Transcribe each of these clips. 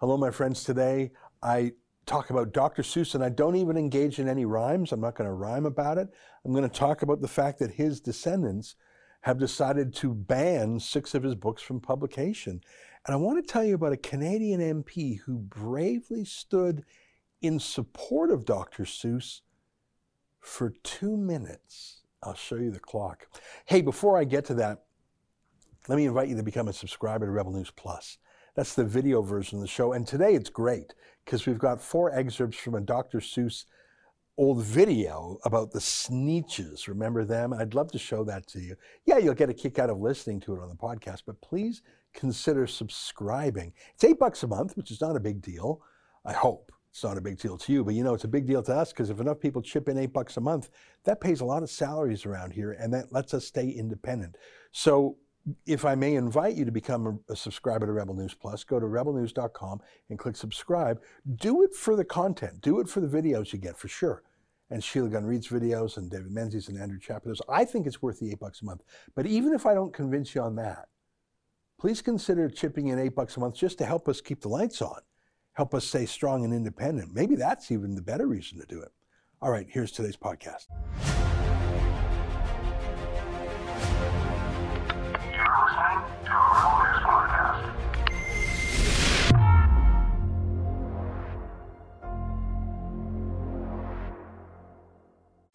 Hello, my friends. Today I talk about Dr. Seuss and I don't even engage in any rhymes. I'm not going to rhyme about it. I'm going to talk about the fact that his descendants have decided to ban six of his books from publication. And I want to tell you about a Canadian MP who bravely stood in support of Dr. Seuss for two minutes. I'll show you the clock. Hey, before I get to that, let me invite you to become a subscriber to Rebel News Plus. That's the video version of the show. And today it's great because we've got four excerpts from a Dr. Seuss old video about the Sneetches. Remember them? I'd love to show that to you. Yeah, you'll get a kick out of listening to it on the podcast, but please consider subscribing. It's eight bucks a month, which is not a big deal. I hope it's not a big deal to you, but you know, it's a big deal to us because if enough people chip in eight bucks a month, that pays a lot of salaries around here and that lets us stay independent. So if I may invite you to become a, a, subscriber to Rebel News Plus, go to rebelnews.com and click subscribe. Do it for the content. Do it for the videos you get for sure. And Sheila Gunn Reid's videos and David Menzies and Andrew Chapados. I think it's worth the eight bucks a month. But even if I don't convince you on that, please consider chipping in eight bucks a month just to help us keep the lights on, help us stay strong and independent. Maybe that's even the better reason to do it. All right, here's today's podcast.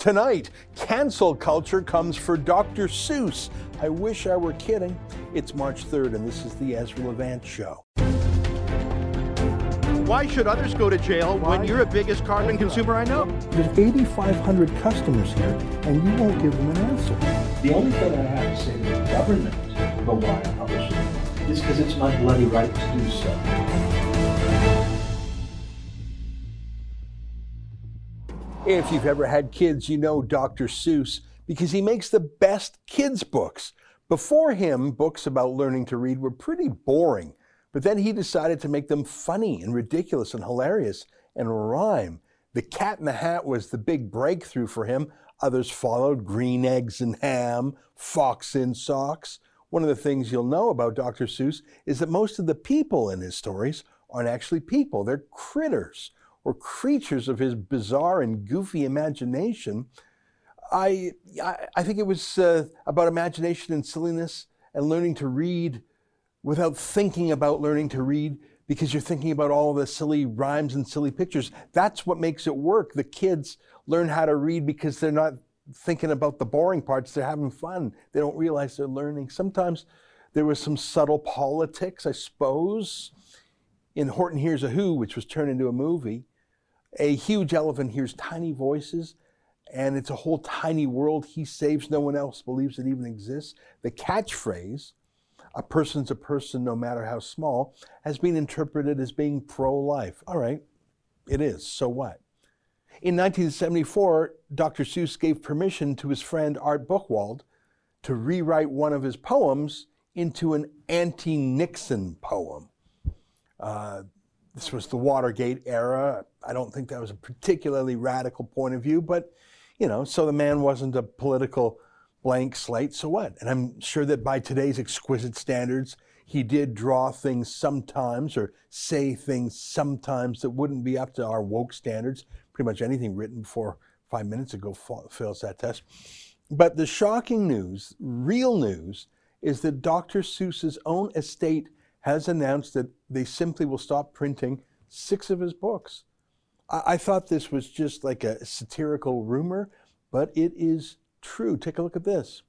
Tonight, cancel culture comes for Dr. Seuss. I wish I were kidding. It's March 3rd, and this is the Ezra Levant Show. Why should others go to jail Why? when you're the biggest carbon consumer I know? There's 8,500 customers here, and you won't give them an answer. The only thing I have to say to the government about why I publish it is because it's my bloody right to do so. If you've ever had kids, you know Dr. Seuss because he makes the best kids' books. Before him, books about learning to read were pretty boring, but then he decided to make them funny and ridiculous and hilarious and rhyme. The Cat in the Hat was the big breakthrough for him. Others followed Green Eggs and Ham, Fox in Socks. One of the things you'll know about Dr. Seuss is that most of the people in his stories aren't actually people, they're critters or creatures of his bizarre and goofy imagination. I, I, think it was uh, about imagination and silliness and learning to read without thinking about learning to read because you're thinking about all the silly rhymes and silly pictures. That's what makes it work. The kids learn how to read because they're not thinking about the boring parts, they're having fun. They don't realize they're learning. Sometimes there was some subtle politics, I suppose, in Horton Hears a Who, which was turned into a movie. A huge elephant hears tiny voices, and it's a whole tiny world he saves. No one else believes it even exists. The catchphrase, a person's a person no matter how small, has been interpreted as being pro life. All right, it is. So what? In 1974, Dr. Seuss gave permission to his friend Art Buchwald to rewrite one of his poems into an anti Nixon poem. Uh, this was the Watergate era. I don't think that was a particularly radical point of view, but you know, so the man wasn't a political blank slate, so what? And I'm sure that by today's exquisite standards, he did draw things sometimes or say things sometimes that wouldn't be up to our woke standards. Pretty much anything written before five minutes ago fails that test. But the shocking news, real news, is that Dr. Seuss's own estate has announced that they simply will stop printing six of his books. I, I thought this was just like a satirical rumor, but it is true. Take a look at this.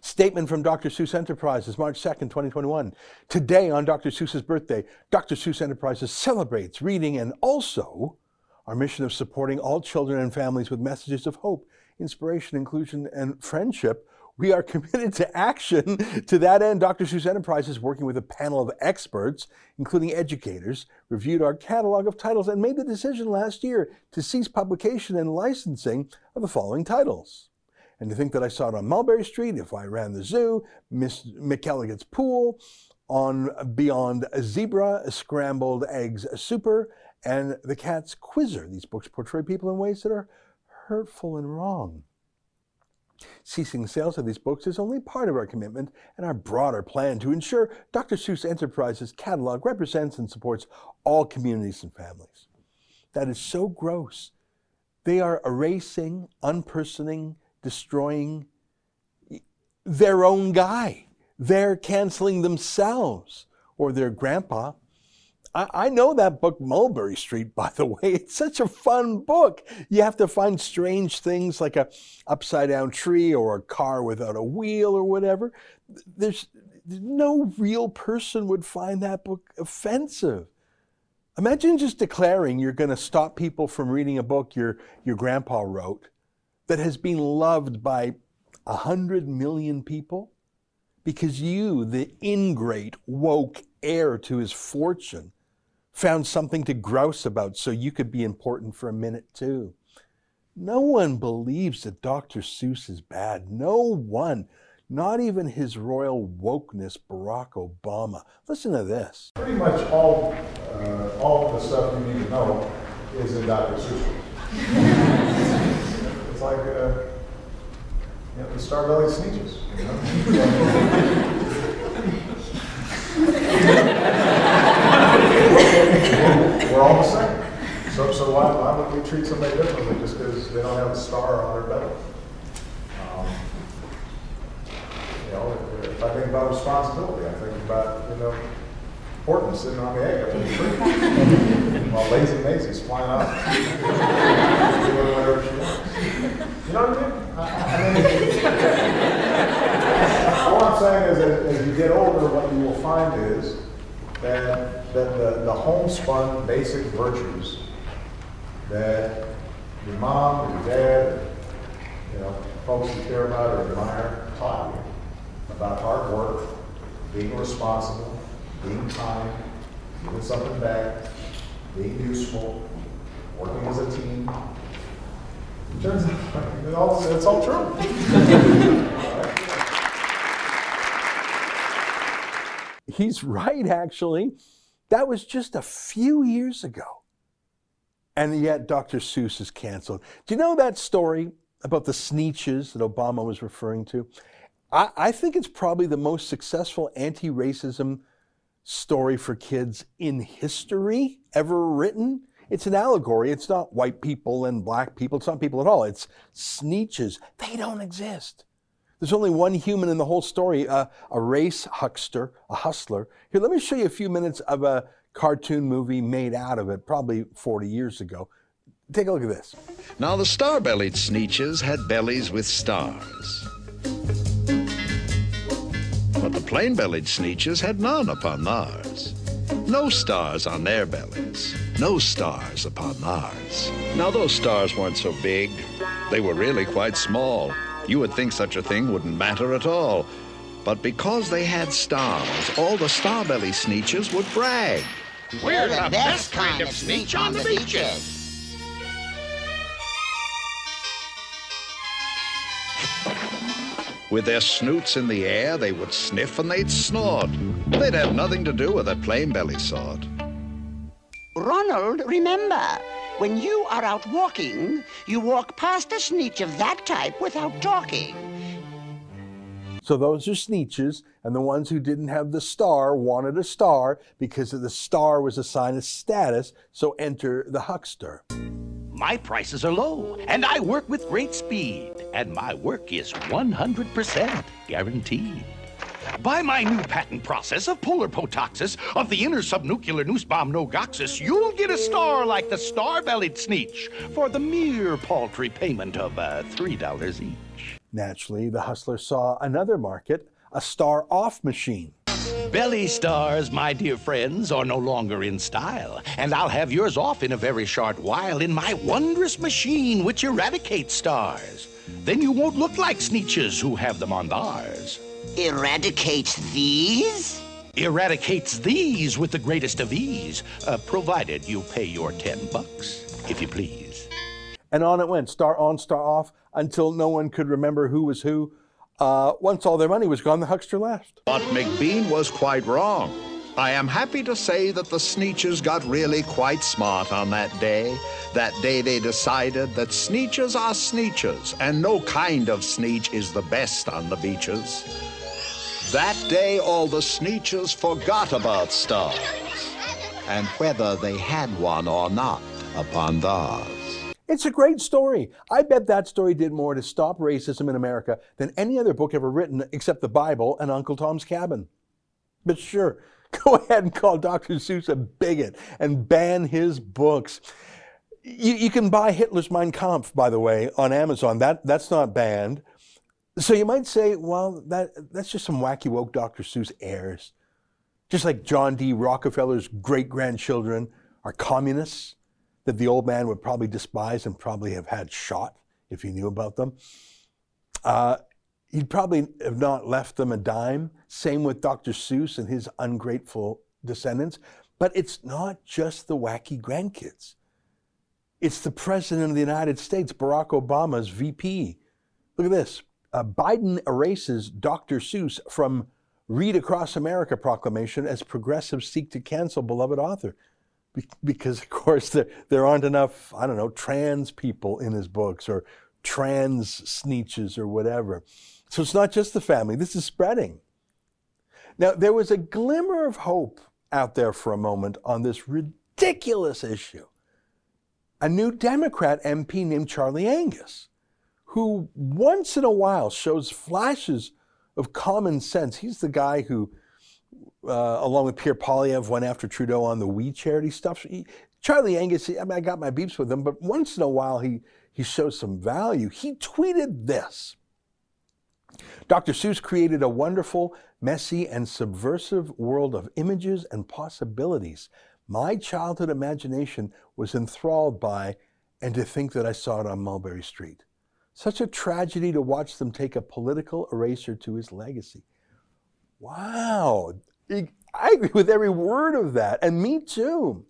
Statement from Dr. Seuss Enterprises, March 2nd, 2021. Today, on Dr. Seuss's birthday, Dr. Seuss Enterprises celebrates reading and also our mission of supporting all children and families with messages of hope, inspiration, inclusion, and friendship we are committed to action. to that end, Dr. Seuss Enterprises, working with a panel of experts, including educators, reviewed our catalog of titles and made the decision last year to cease publication and licensing of the following titles. And to think that I saw it on Mulberry Street, If I Ran the Zoo, Miss McElligot's Pool, on Beyond a Zebra, Scrambled Eggs Super, and The Cat's Quizzer. These books portray people in ways that are hurtful and wrong. Ceasing sales of these books is only part of our commitment and our broader plan to ensure Dr. Seuss Enterprises catalog represents and supports all communities and families. That is so gross. They are erasing, unpersoning, destroying their own guy. They're canceling themselves or their grandpa. I, I, know that book, Mulberry Street, by the way. It's such a fun book. You have to find strange things like a upside down tree or a car without a wheel or whatever. There's no real person would find that book offensive. Imagine just declaring you're going to stop people from reading a book your, your grandpa wrote that has been loved by a hundred million people because you, the ingrate, woke heir to his fortune, found something to grouse about so you could be important for a minute too. No one believes that Dr. Seuss is bad. No one. Not even his royal wokeness, Barack Obama. Listen to this. Pretty much all, uh, all of the stuff you need to know is in Dr. Seuss. it's like uh, you know, the Star-Bellied Sneetches. You know? We're all the same. So, so why, why would we treat somebody differently just because they don't have a star on their belly? Um, you know, if, if I think about responsibility, I think about, you know, Horton sitting on the egg up in the tree while Lazy Mayzie's flying out doing whatever she wants. You know what I mean? I, I mean all I'm saying is that as you get older, what you will find is that, that the, the homespun basic virtues that your mom, your dad, you know, folks you care about or admire taught you about hard work, being responsible, being kind, giving something back, being useful, working as a team. It turns out it's all, it's all true. He's right, actually. That was just a few years ago. And yet, Dr. Seuss is canceled. Do you know that story about the Sneetches that Obama was referring to? I, I think it's probably the most successful anti racism story for kids in history ever written. It's an allegory. It's not white people and black people. It's not people at all. It's Sneetches. They don't exist. There's only one human in the whole story, uh, a race huckster, a hustler. Here, let me show you a few minutes of a cartoon movie made out of it, probably 40 years ago. Take a look at this. Now, the star bellied sneetches had bellies with stars. But the plain bellied sneetches had none upon theirs. No stars on their bellies, no stars upon theirs. Now, those stars weren't so big, they were really quite small. You would think such a thing wouldn't matter at all. But because they had stars, all the Starbelly sneetches would brag. We're the best kind of sneetch on the beaches. With their snoots in the air, they would sniff and they'd snort. They'd have nothing to do with a plain belly sort. Ronald, remember, when you are out walking, you walk past a sneetch of that type without talking. So those are sneetches, and the ones who didn't have the star wanted a star because the star was a sign of status, so enter the huckster. My prices are low, and I work with great speed, and my work is 100% guaranteed. By my new patent process of polar potoxis of the inner subnuclear noose bomb nogoxis, you'll get a star like the star-bellied sneetch for the mere paltry payment of uh, $3 each. Naturally, the hustler saw another market, a star-off machine. Belly stars, my dear friends, are no longer in style, and I'll have yours off in a very short while in my wondrous machine which eradicates stars. Then you won't look like sneetches who have them on theirs. Eradicates these? Eradicates these with the greatest of ease, uh, provided you pay your ten bucks, if you please. And on it went, star on, star off, until no one could remember who was who. Uh, once all their money was gone, the huckster left. But McBean was quite wrong. I am happy to say that the Sneetches got really quite smart on that day. That day they decided that Sneetches are Sneetches, and no kind of Sneetch is the best on the beaches. That day all the Sneetches forgot about stars, and whether they had one or not upon theirs. It's a great story. I bet that story did more to stop racism in America than any other book ever written except the Bible and Uncle Tom's Cabin. But sure, go ahead and call Dr. Seuss a bigot and ban his books. You, you can buy Hitler's Mein Kampf, by the way, on Amazon. That, that's not banned. So you might say, well, that, that's just some wacky woke Dr. Seuss heirs. Just like John D. Rockefeller's great grandchildren are communists that the old man would probably despise and probably have had shot if he knew about them. Uh, he'd probably have not left them a dime. Same with Dr. Seuss and his ungrateful descendants. But it's not just the wacky grandkids. It's the President of the United States, Barack Obama's VP. Look at this. Uh, Biden erases Dr. Seuss from Read Across America proclamation as progressives seek to cancel beloved author. Be- because, of course, there, there aren't enough, I don't know, trans people in his books or trans sneetches or whatever. So it's not just the family, this is spreading. Now, there was a glimmer of hope out there for a moment on this ridiculous issue. A new Democrat MP named Charlie Angus, who once in a while shows flashes of common sense. He's the guy who, uh, along with Pierre Poilievre, went after Trudeau on the We Charity stuff. He, Charlie Angus, I, mean, I got my beeps with him, but once in a while he, he shows some value. He tweeted this. Dr. Seuss created a wonderful, messy, and subversive world of images and possibilities. My childhood imagination was enthralled by, and to think that I saw it on Mulberry Street. Such a tragedy to watch them take a political eraser to his legacy. Wow. I agree with every word of that, and me too.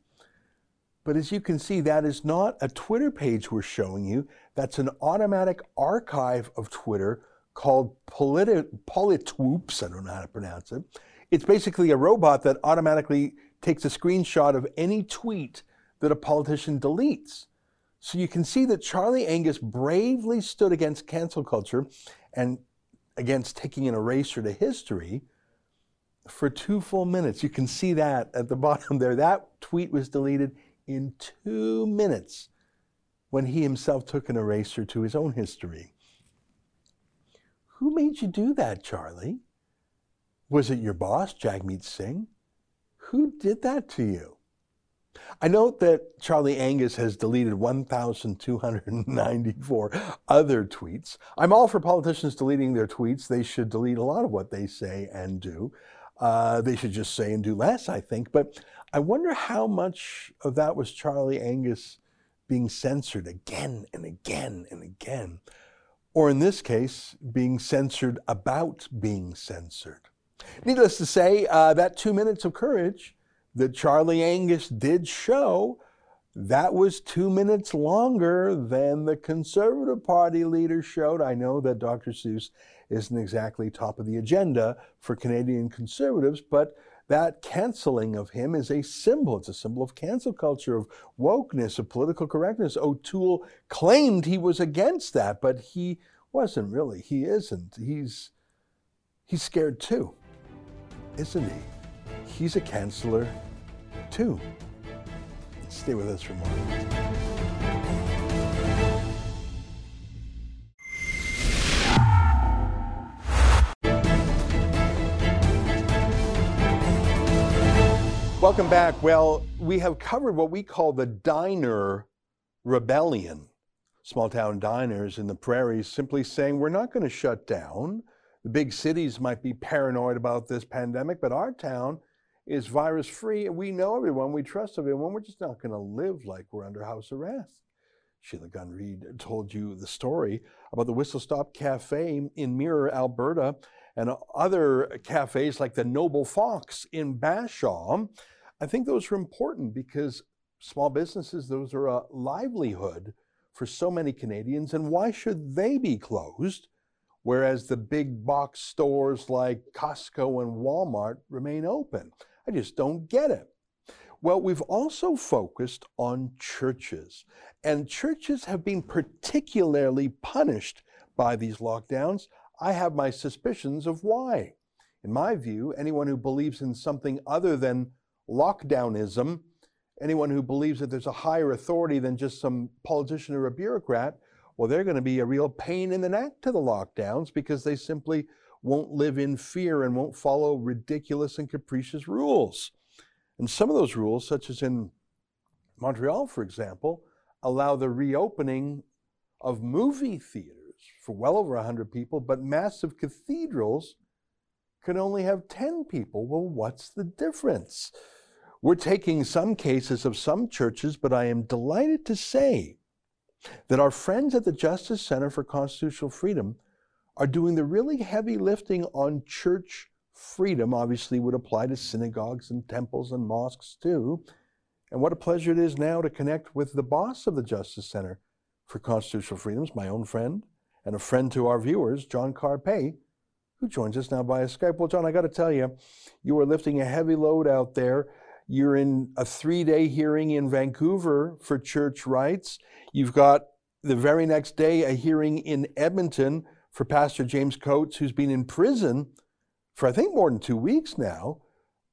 But as you can see, that is not a Twitter page we're showing you. That's an automatic archive of Twitter called Politi- Politwoops. I don't know how to pronounce it. It's basically a robot that automatically takes a screenshot of any tweet that a politician deletes. So you can see that Charlie Angus bravely stood against cancel culture and against taking an eraser to history for two full minutes. You can see that at the bottom there. That tweet was deleted in two minutes when he himself took an eraser to his own history. Who made you do that, Charlie? Was it your boss, Jagmeet Singh? Who did that to you? I note that Charlie Angus has deleted 1,294 other tweets. I'm all for politicians deleting their tweets. They should delete a lot of what they say and do. Uh, they should just say and do less, I think. But I wonder how much of that was Charlie Angus being censored again and again and again. Or in this case, being censored about being censored. Needless to say, uh, that two minutes of courage that Charlie Angus did show, that was two minutes longer than the Conservative Party leader showed. I know that Dr. Seuss isn't exactly top of the agenda for Canadian conservatives, but that canceling of him is a symbol. It's a symbol of cancel culture, of wokeness, of political correctness. O'Toole claimed he was against that, but he wasn't really. He isn't. He's he's scared too, isn't he? He's a canceller too. Stay with us for more. Welcome back. Well, we have covered what we call the diner rebellion. Small town diners in the prairies simply saying, we're not going to shut down. The big cities might be paranoid about this pandemic, but our town is virus free. We know everyone, we trust everyone. We're just not going to live like we're under house arrest. Sheila Gunn Reid told you the story about the Whistle Stop Cafe in Mirror, Alberta, and other cafes like the Noble Fox in Bashaw. I think those are important because small businesses, those are a livelihood for so many Canadians. And why should they be closed? Whereas the big box stores like Costco and Walmart remain open. I just don't get it. Well, we've also focused on churches, and churches have been particularly punished by these lockdowns. I have my suspicions of why. In my view, anyone who believes in something other than lockdownism, anyone who believes that there's a higher authority than just some politician or a bureaucrat, well, they're going to be a real pain in the neck to the lockdowns because they simply won't live in fear and won't follow ridiculous and capricious rules. And some of those rules, such as in Montreal, for example, allow the reopening of movie theaters for well over 100 people, but massive cathedrals can only have 10 people. Well, what's the difference? We're taking some cases of some churches, but I am delighted to say that our friends at the Justice Center for Constitutional Freedom are doing the really heavy lifting on church freedom, obviously, would apply to synagogues and temples and mosques too. And what a pleasure it is now to connect with the boss of the Justice Center for Constitutional Freedoms, my own friend, and a friend to our viewers, John Carpay, who joins us now via Skype. Well, John, I got to tell you, you are lifting a heavy load out there. You're in a three day hearing in Vancouver for church rights. You've got the very next day a hearing in Edmonton for Pastor James Coates, who's been in prison for I think more than two weeks now.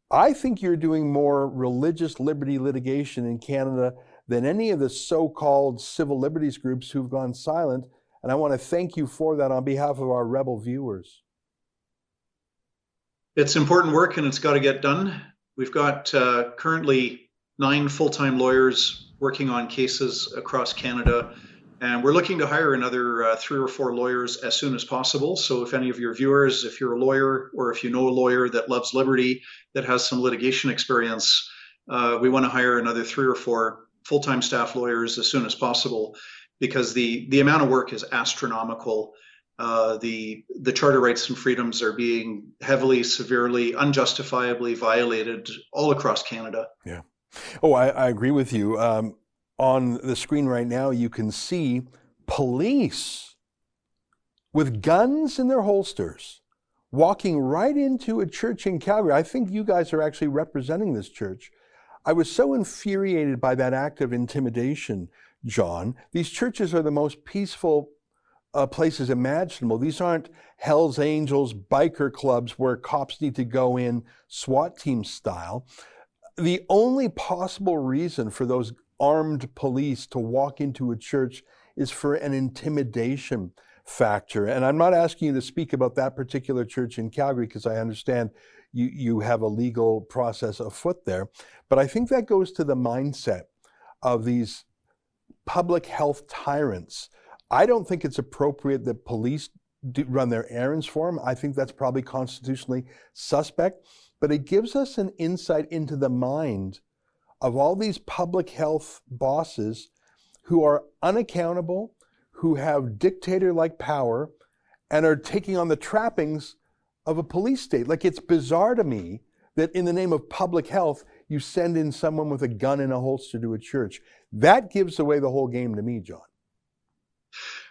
I think you're doing more religious liberty litigation in Canada than any of the so called civil liberties groups who've gone silent. And I want to thank you for that on behalf of our rebel viewers. It's important work and it's got to get done. We've got uh, currently nine full time lawyers working on cases across Canada, and we're looking to hire another uh, three or four lawyers as soon as possible. So, if any of your viewers, if you're a lawyer or if you know a lawyer that loves liberty, that has some litigation experience, uh, we want to hire another three or four full time staff lawyers as soon as possible because the, the amount of work is astronomical uh, the the charter rights and freedoms are being heavily, severely, unjustifiably violated all across Canada. Yeah. Oh, I, I agree with you. Um, on the screen right now, you can see police with guns in their holsters walking right into a church in Calgary. I think you guys are actually representing this church. I was so infuriated by that act of intimidation, John. These churches are the most peaceful uh, places imaginable. These aren't Hell's Angels biker clubs where cops need to go in SWAT team style. The only possible reason for those armed police to walk into a church is for an intimidation factor. And I'm not asking you to speak about that particular church in Calgary because I understand you, you have a legal process afoot there. But I think that goes to the mindset of these public health tyrants I don't think it's appropriate that police run their errands for them. I think that's probably constitutionally suspect, but it gives us an insight into the mind of all these public health bosses who are unaccountable, who have dictator like power, and are taking on the trappings of a police state. Like it's bizarre to me that in the name of public health, you send in someone with a gun in a holster to a church. That gives away the whole game to me, John.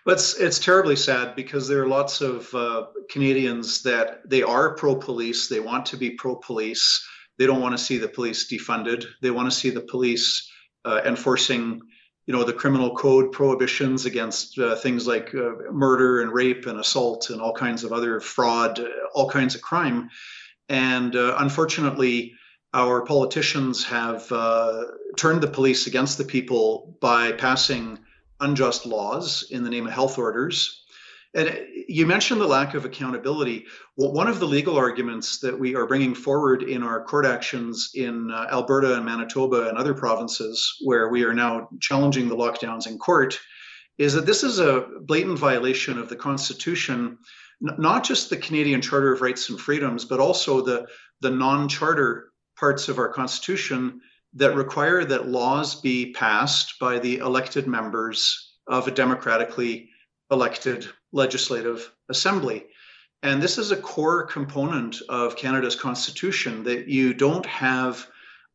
It's, it's terribly sad because there are lots of uh, Canadians that they are pro police. They want to be pro police. They don't want to see the police defunded. They want to see the police uh, enforcing, you know, the criminal code prohibitions against uh, things like uh, murder and rape and assault and all kinds of other fraud, all kinds of crime. And uh, unfortunately, our politicians have uh, turned the police against the people by passing unjust laws in the name of health orders. And you mentioned the lack of accountability. Well, one of the legal arguments that we are bringing forward in our court actions in uh, Alberta and Manitoba and other provinces, where we are now challenging the lockdowns in court, is that this is a blatant violation of the Constitution, n- not just the Canadian Charter of Rights and Freedoms, but also the, the non charter parts of our Constitution that require that laws be passed by the elected members of a democratically elected legislative assembly. And this is a core component of Canada's constitution that you don't have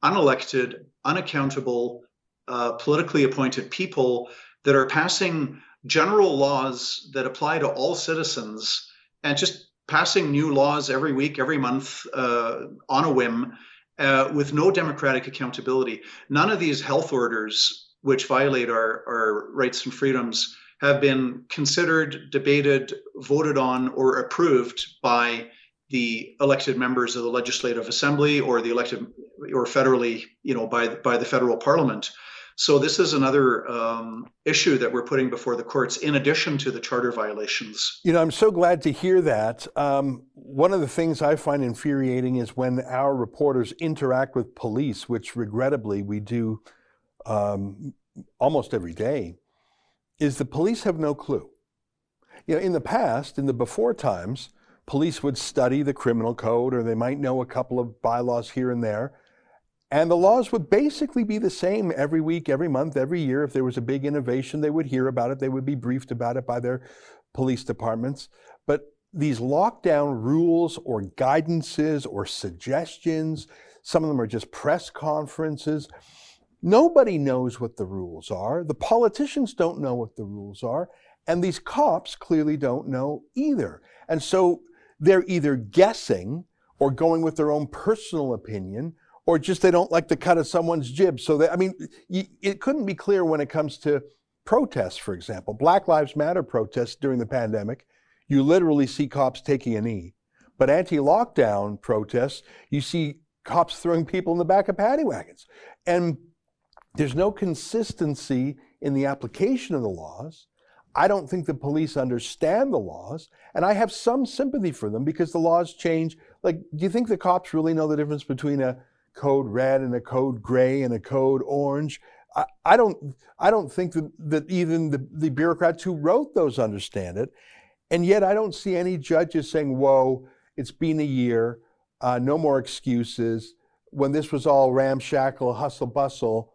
unelected, unaccountable, uh, politically appointed people that are passing general laws that apply to all citizens and just passing new laws every week, every month uh, on a whim uh, with no democratic accountability. None of these health orders, which violate our, our rights and freedoms, have been considered, debated, voted on, or approved by the elected members of the legislative assembly or the elected or federally, you know, by by the federal parliament. So this is another um, issue that we're putting before the courts, in addition to the charter violations. You know, I'm so glad to hear that. Um, one of the things I find infuriating is when our reporters interact with police, which regrettably we do um, almost every day, is the police have no clue. You know, in the past, in the before times, police would study the criminal code or they might know a couple of bylaws here and there. And the laws would basically be the same every week, every month, every year. If there was a big innovation, they would hear about it. They would be briefed about it by their police departments. But these lockdown rules or guidances or suggestions, some of them are just press conferences. Nobody knows what the rules are. The politicians don't know what the rules are. And these cops clearly don't know either. And so they're either guessing or going with their own personal opinion or just they don't like the cut of someone's jib. So they, I mean, it couldn't be clear when it comes to protests, for example, Black Lives Matter protests during the pandemic. You literally see cops taking a knee. But anti-lockdown protests, you see cops throwing people in the back of paddy wagons. And there's no consistency in the application of the laws. I don't think the police understand the laws, and I have some sympathy for them because the laws change. Like, do you think the cops really know the difference between a code red and a code gray and a code orange? I, I don't. I don't think that, that even the, the bureaucrats who wrote those understand it, and yet I don't see any judges saying, "Whoa, it's been a year, uh, no more excuses." When this was all ramshackle, hustle bustle,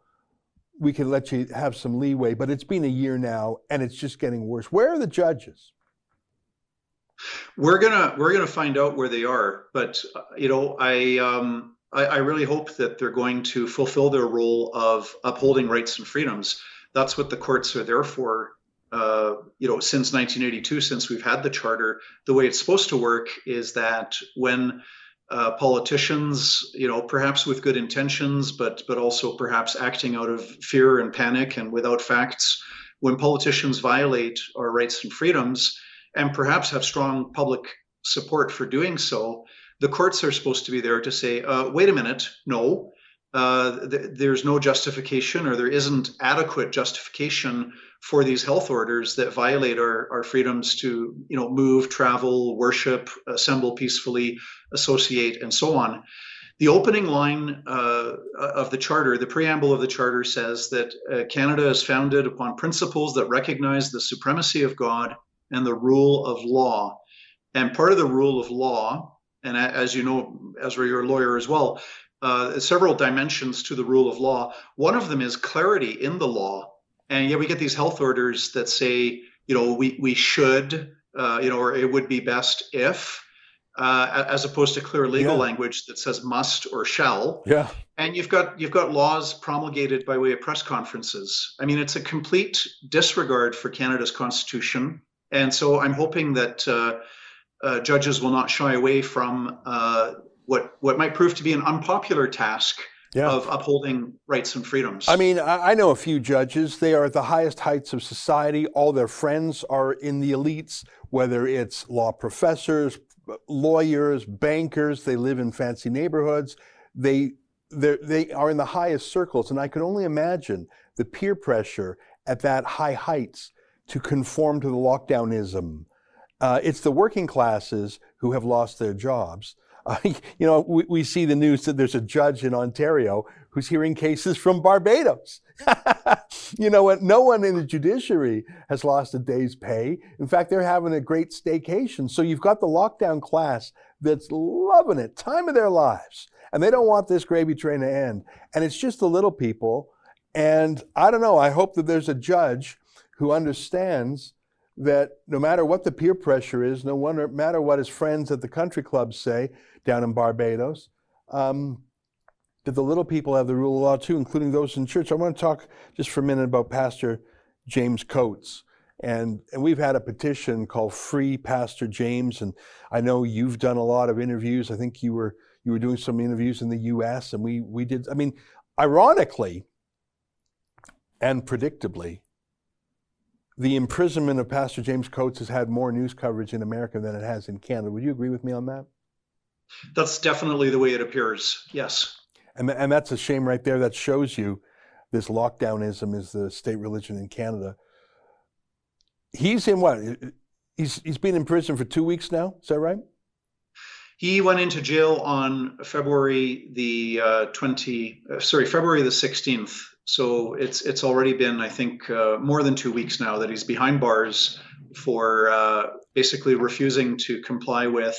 we could let you have some leeway, but it's been a year now and it's just getting worse. Where are the judges? We're gonna we're gonna find out where they are, but uh, you know I, um, I I really hope that they're going to fulfill their role of upholding rights and freedoms. That's what the courts are there for. Uh, you know, since 1982, since we've had the charter, the way it's supposed to work is that when uh, politicians, you know, perhaps with good intentions, but but also perhaps acting out of fear and panic and without facts. When politicians violate our rights and freedoms, and perhaps have strong public support for doing so, the courts are supposed to be there to say, uh, "Wait a minute, no." Uh, th- there's no justification or there isn't adequate justification for these health orders that violate our, our freedoms to you know move travel worship assemble peacefully associate and so on the opening line uh, of the charter the preamble of the charter says that uh, canada is founded upon principles that recognize the supremacy of god and the rule of law and part of the rule of law and as you know ezra you're a lawyer as well uh, several dimensions to the rule of law one of them is clarity in the law and yet we get these health orders that say, you know, we, we should, uh, you know, or it would be best if, uh, as opposed to clear legal yeah. language that says must or shall. Yeah. And you've got you've got laws promulgated by way of press conferences. I mean, it's a complete disregard for Canada's constitution. And so I'm hoping that uh, judges will not shy away from uh, what what might prove to be an unpopular task yeah. of upholding rights and freedoms. I mean, I know a few judges. They are at the highest heights of society. All their friends are in the elites, whether it's law professors, lawyers, bankers. They live in fancy neighborhoods. They they are in the highest circles, and I can only imagine the peer pressure at that high heights to conform to the lockdownism. Uh, it's the working classes who have lost their jobs. Uh, you know, we, we see the news that there's a judge in Ontario who's hearing cases from Barbados. you know what? No one in the judiciary has lost a day's pay. In fact, they're having a great staycation. So you've got the lockdown class that's loving it, time of their lives. And they don't want this gravy train to end. And it's just the little people. And I don't know, I hope that there's a judge who understands that no matter what the peer pressure is, no matter what his friends at the country club say down in Barbados, um, that the little people have the rule of law too, including those in church. I want to talk just for a minute about Pastor James Coates. And, and we've had a petition called Free Pastor James. And I know you've done a lot of interviews. I think you were you were doing some interviews in the U.S. and we we did. I mean, ironically and predictably, the imprisonment of Pastor James Coates has had more news coverage in America than it has in Canada. Would you agree with me on that? That's definitely the way it appears. Yes. And, and that's a shame right there. That shows you this lockdownism is the state religion in Canada. He's in what? He's he's been in prison for two weeks now. Is that right? He went into jail on February the uh, 20, uh, sorry, February the 16th. So it's it's already been, I think, uh, more than two weeks now that he's behind bars for uh, basically refusing to comply with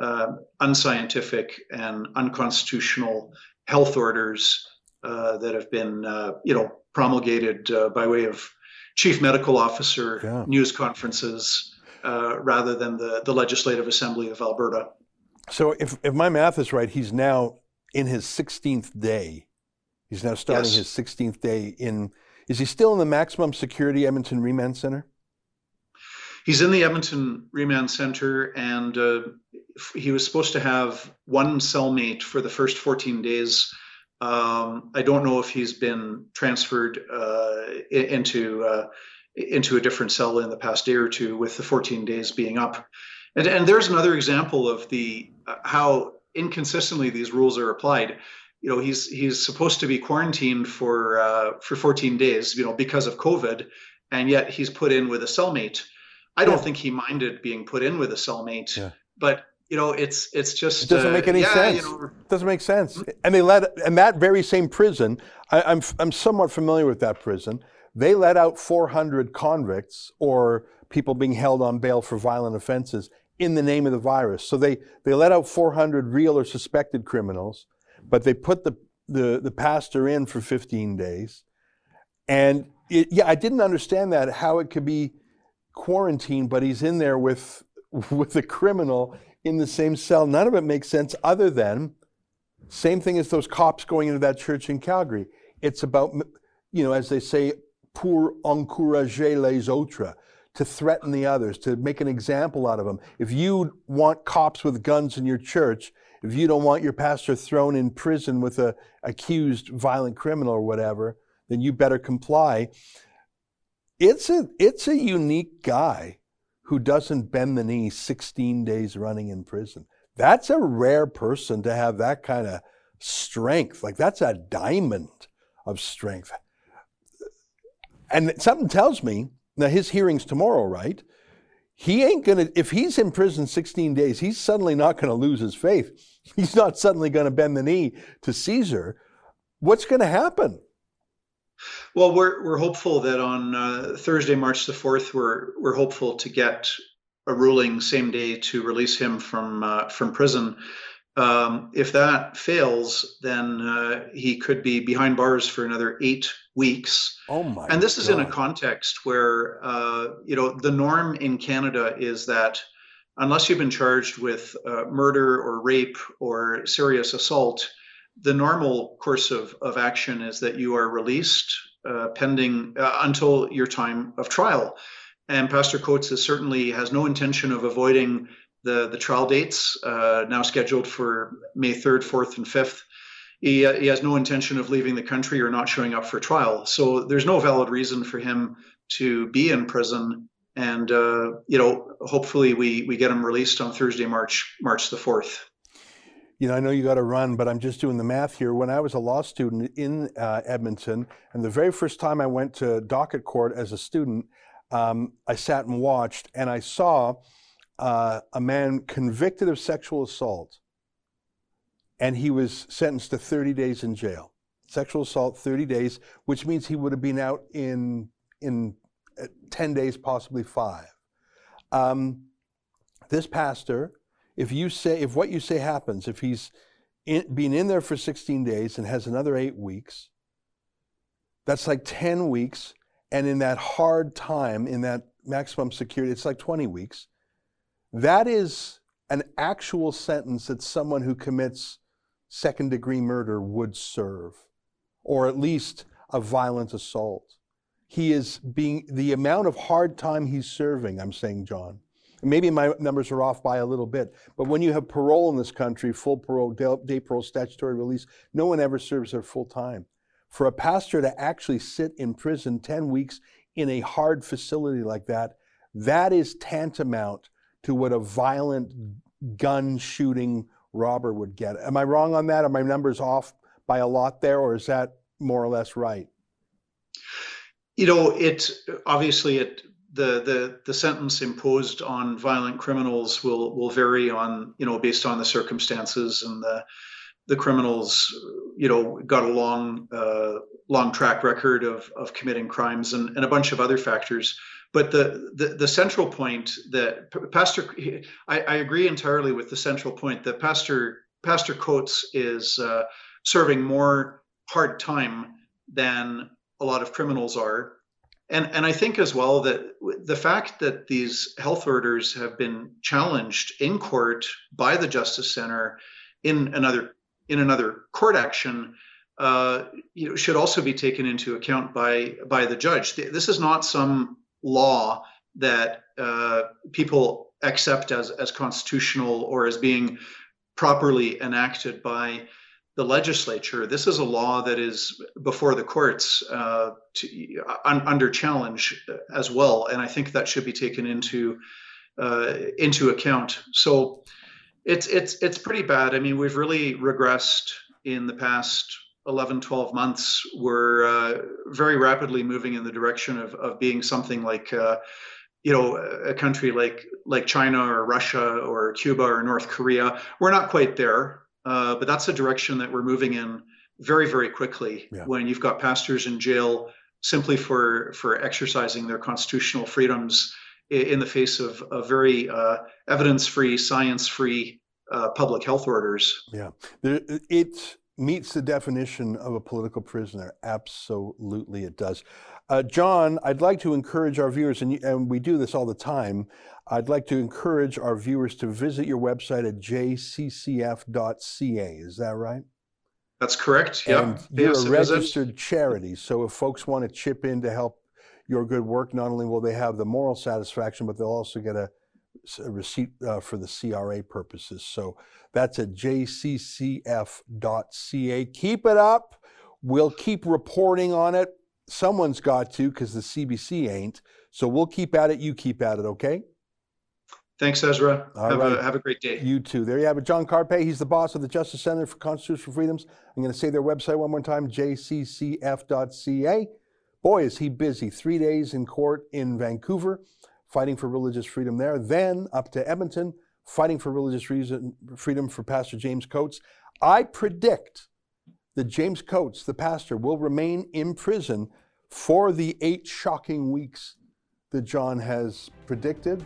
uh, unscientific and unconstitutional health orders uh, that have been, you know, promulgated by way of chief medical officer yeah. news conferences rather than the, the Legislative Assembly of Alberta. So if, if my math is right, he's now in his 16th day. He's now starting yes. his 16th day in. Is he still in the maximum security Edmonton Remand Center? He's in the Edmonton Remand Center, and uh, he was supposed to have one cellmate for the first 14 days. Um, I don't know if he's been transferred uh, into uh, into a different cell in the past day or two, with the 14 days being up. And, and there's another example of the uh, how inconsistently these rules are applied. You know, he's he's supposed to be quarantined for uh, for 14 days, you know, because of COVID, and yet he's put in with a cellmate. I don't yeah. think he minded being put in with a cellmate, yeah. but you know, it's it's just it doesn't uh, make any yeah, sense. You know, it doesn't make sense. And they let and that very same prison. I, I'm I'm somewhat familiar with that prison. They let out 400 convicts or people being held on bail for violent offenses in the name of the virus. So they, they let out 400 real or suspected criminals, but they put the, the, the pastor in for 15 days. And it, yeah, I didn't understand that, how it could be quarantined, but he's in there with, with the criminal in the same cell. None of it makes sense other than same thing as those cops going into that church in Calgary. It's about, you know, as they say, pour encourager les autres to threaten the others, to make an example out of them. If you want cops with guns in your church, if you don't want your pastor thrown in prison with a accused violent criminal or whatever, then you better comply. It's a it's a unique guy who doesn't bend the knee 16 days running in prison. That's a rare person to have that kind of strength. Like that's a diamond of strength. And something tells me now, his hearing's tomorrow, right? He ain't going to, if he's in prison 16 days, he's suddenly not going to lose his faith. He's not suddenly going to bend the knee to Caesar. What's going to happen? Well, we're, we're hopeful that on uh, Thursday, March the 4th, we're, we're hopeful to get a ruling same day to release him from, uh, from prison. Um, if that fails, then uh, he could be behind bars for another eight weeks. Oh my! And this God. is in a context where uh, you know the norm in Canada is that unless you've been charged with uh, murder or rape or serious assault, the normal course of, of action is that you are released uh, pending uh, until your time of trial. And Pastor Coates is certainly has no intention of avoiding the, the trial dates, uh, now scheduled for May 3rd, 4th, and 5th. He, uh, he has no intention of leaving the country or not showing up for trial. So there's no valid reason for him to be in prison. And, uh, you know, hopefully we, we get him released on Thursday, March, March the 4th. You know, I know you got to run, but I'm just doing the math here. When I was a law student in uh, Edmonton, and the very first time I went to docket court as a student, um, I sat and watched, and I saw uh, a man convicted of sexual assault, and he was sentenced to 30 days in jail. Sexual assault, 30 days, which means he would have been out in in uh, 10 days, possibly five. Um, this pastor, if you say if what you say happens, if he's in, been in there for 16 days and has another eight weeks, that's like 10 weeks. And in that hard time, in that maximum security, it's like 20 weeks. That is an actual sentence that someone who commits second degree murder would serve, or at least a violent assault. He is being, the amount of hard time he's serving, I'm saying, John, Maybe my numbers are off by a little bit, but when you have parole in this country, full parole, day parole, statutory release, no one ever serves their full time. For a pastor to actually sit in prison 10 weeks in a hard facility like that, that is tantamount to what a violent gun shooting robber would get. Am I wrong on that? Are my numbers off by a lot there, or is that more or less right? You know, it obviously it the the the sentence imposed on violent criminals will will vary on you know based on the circumstances and the the criminals you know got a long uh, long track record of of committing crimes and, and a bunch of other factors but the, the, the central point that pastor I, I, agree entirely with the central point that pastor pastor coates is uh, serving more hard time than a lot of criminals are and and I think as well that the fact that these health orders have been challenged in court by the Justice Center in another in another court action, uh, you know, should also be taken into account by by the judge. This is not some law that uh, people accept as as constitutional or as being properly enacted by the legislature. This is a law that is before the courts uh, to, un, under challenge as well, and I think that should be taken into uh, into account. So it's it's it's pretty bad. I mean, we've really regressed in the past 11, 12 months. We're uh, very rapidly moving in the direction of of being something like. Uh, you know, a country like like China or Russia or Cuba or North Korea, we're not quite there uh, but that's a direction that we're moving in very, very quickly yeah. when you've got pastors in jail simply for for exercising their constitutional freedoms in the face of, of very uh, evidence-free, science-free uh, public health orders. Yeah, it meets the definition of a political prisoner. Absolutely, it does. Uh, John, I'd like to encourage our viewers, and, and we do this all the time. I'd like to encourage our viewers to visit your website at jccf.ca. Is that right? That's correct. Yeah. You're yes, a registered charity. So if folks want to chip in to help your good work, not only will they have the moral satisfaction, but they'll also get a, a receipt uh, for the CRA purposes. So that's at jccf.ca. Keep it up. We'll keep reporting on it. Someone's got to because the CBC ain't. So we'll keep at it. You keep at it, okay? Thanks, Ezra. have, right. a, have a great day. You too. There you have it. John Carpay, he's the boss of the Justice Center for Constitutional Freedoms. I'm going to say their website one more time, jccf.ca. Boy, is he busy. Three days in court in Vancouver, fighting for religious freedom there. Then up to Edmonton, fighting for religious reason, freedom for Pastor James Coates. I predict that James Coates, the pastor, will remain in prison for the eight shocking weeks that John has predicted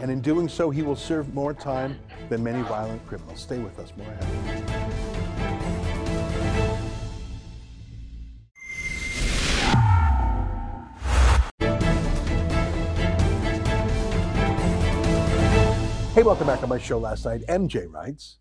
and in doing so, he will serve more time than many violent criminals. Stay with us, more ahead. Hey, welcome back on my show last night. MJ writes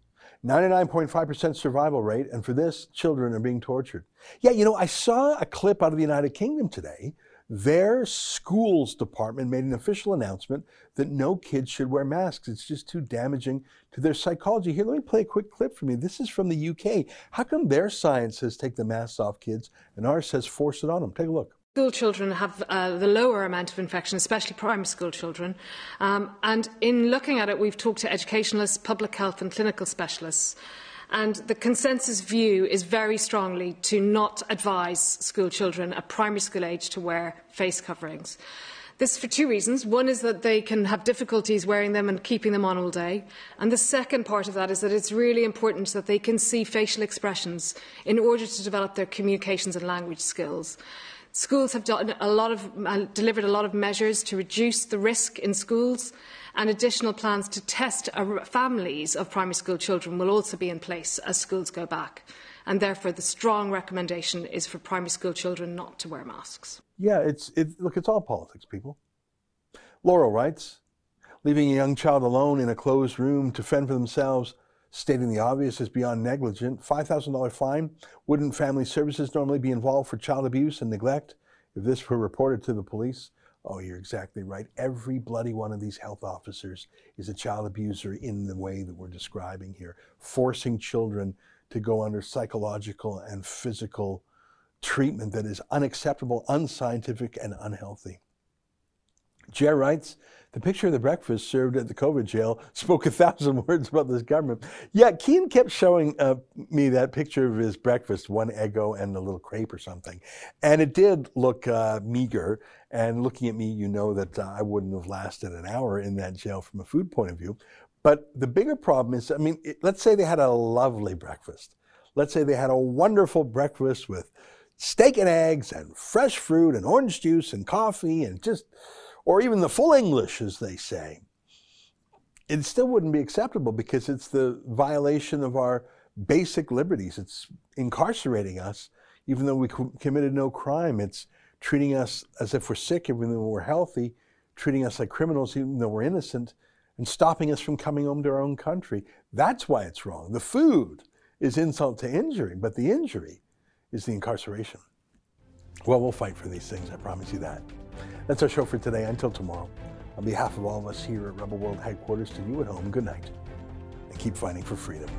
99.5% survival rate, and for this, children are being tortured. Yeah, you know, I saw a clip out of the United Kingdom today their schools department made an official announcement that no kids should wear masks. It's just too damaging to their psychology. Here, let me play a quick clip for you. This is from the UK. How come their science says take the masks off kids and ours says force it on them? Take a look. School children have uh, the lower amount of infection, especially primary school children. Um, and in looking at it, we've talked to educationalists, public health, and clinical specialists. And the consensus view is very strongly to not advise school children at primary school age to wear face coverings. This for two reasons. One is that they can have difficulties wearing them and keeping them on all day. And the second part of that is that it's really important that they can see facial expressions in order to develop their communications and language skills. Schools have done a lot of, uh, delivered a lot of measures to reduce the risk in schools and additional plans to test families of primary school children will also be in place as schools go back. And therefore, the strong recommendation is for primary school children not to wear masks. Yeah, it's it, look, it's all politics, people. Laurel writes, leaving a young child alone in a closed room to fend for themselves, stating the obvious is beyond negligent. $5,000 fine. Wouldn't family services normally be involved for child abuse and neglect if this were reported to the police? Oh, you're exactly right. Every bloody one of these health officers is a child abuser in the way that we're describing here, forcing children to go under psychological and physical treatment that is unacceptable, unscientific, and unhealthy. Jer writes, the picture of the breakfast served at the COVID jail spoke a thousand words about this government. Yeah, Keean kept showing uh, me that picture of his breakfast, one Eggo and a little crepe or something. And it did look uh, meager. And looking at me, you know that uh, I wouldn't have lasted an hour in that jail from a food point of view. But the bigger problem is, I mean, it, let's say they had a lovely breakfast. Let's say they had a wonderful breakfast with steak and eggs and fresh fruit and orange juice and coffee and just or even the full English, as they say, it still wouldn't be acceptable because it's the violation of our basic liberties. It's incarcerating us, even though we committed no crime. It's treating us as if we're sick, even though we're healthy, treating us like criminals, even though we're innocent, and stopping us from coming home to our own country. That's why it's wrong. The food is insult to injury, but the injury is the incarceration. Well, we'll fight for these things, I promise you that. That's our show for today. Until tomorrow, on behalf of all of us here at Rebel World Headquarters, to you at home, good night, and keep fighting for freedom.